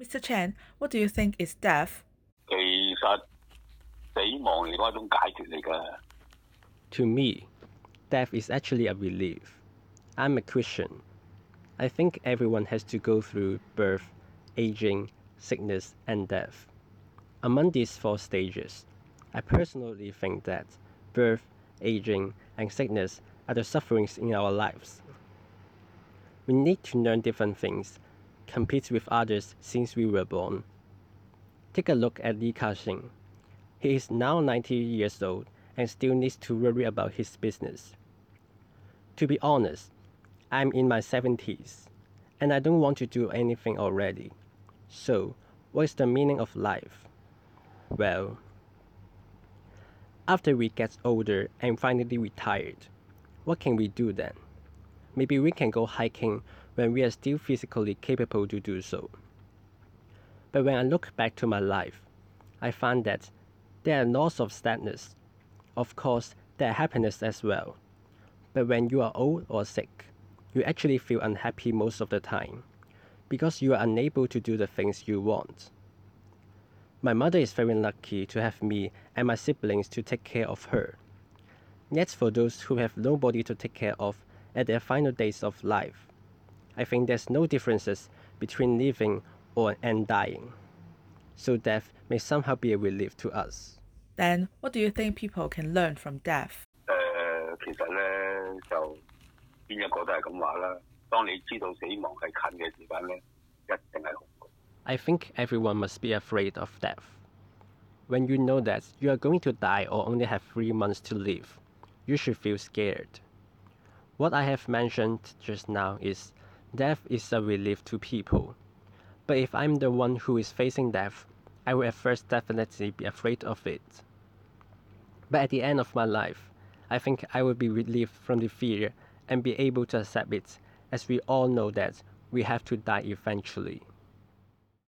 Mr. Chen, what do you think is death? 其实死亡嚟讲系一种解决嚟㗎。 To me, death is actually a relief. I'm a Christian. I think everyone has to go through birth, aging, sickness, and death. Among these four stages, I personally think that birth, aging, and sickness are the sufferings in our lives. We need to learn different things, compete with others since we were born. Take a look at Li Ka-shing. He is now 90 years old and still needs to worry about his business. To be honest, I'm in my 70s and I don't want to do anything already. So, what is the meaning of life? Well, after we get older and finally retired, what can we do then? Maybe we can go hiking when we are still physically capable to do so. But when I look back to my life, I find that there are lots of sadness. Of course, there are happiness as well. But when you are old or sick, you actually feel unhappy most of the time because you are unable to do the things you want. My mother is very lucky to have me and my siblings to take care of her. Yet, for those who have nobody to take care of at their final days of life, I think there's no differences between living or and dying. So death may somehow be a relief to us. Then, what do you think people can learn from death? 诶、其实咧就边一个都系咁话啦。当你知道死亡系近嘅时间咧，一定系恐惧。 I think everyone must be afraid of death. When you know that you are going to die or only have three months to live, you should feel scared. What I have mentioned just now is death is a relief to people. But if I'm the one who is facing death, I will at first definitely be afraid of it. But at the end of my life, I think I will be relieved from the fear and be able to accept it, as we all know that we have to die eventually.